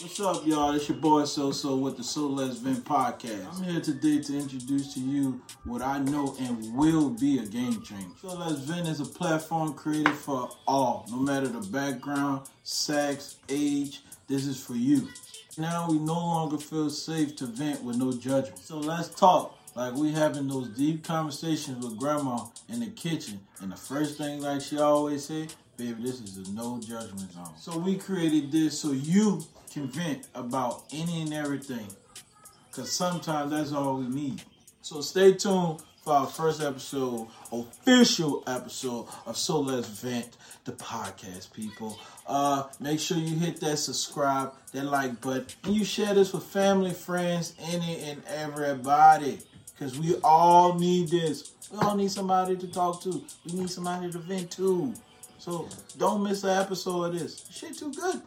What's up, y'all? It's your boy SoSo with the So Let's Vent podcast. I'm here today to introduce to you what I know and will be a game changer. So Let's Vent is a platform created for all, no matter the background, sex, age. This is for you. Now we no longer feel safe to vent with no judgment. So let's talk like we having those deep conversations with grandma in the kitchen. And the first thing, like she always say, baby, this is a no judgment zone. So we created this so you can vent about any and everything. Cause sometimes that's all we need. So stay tuned for our first episode, official episode of So Let's Vent, the podcast, people. Uh, make sure you hit that subscribe, that like button, and you share this with family, friends, any and everybody. Because we all need this. We all need somebody to talk to. We need somebody to vent to. So don't miss an episode of this. Shit too good.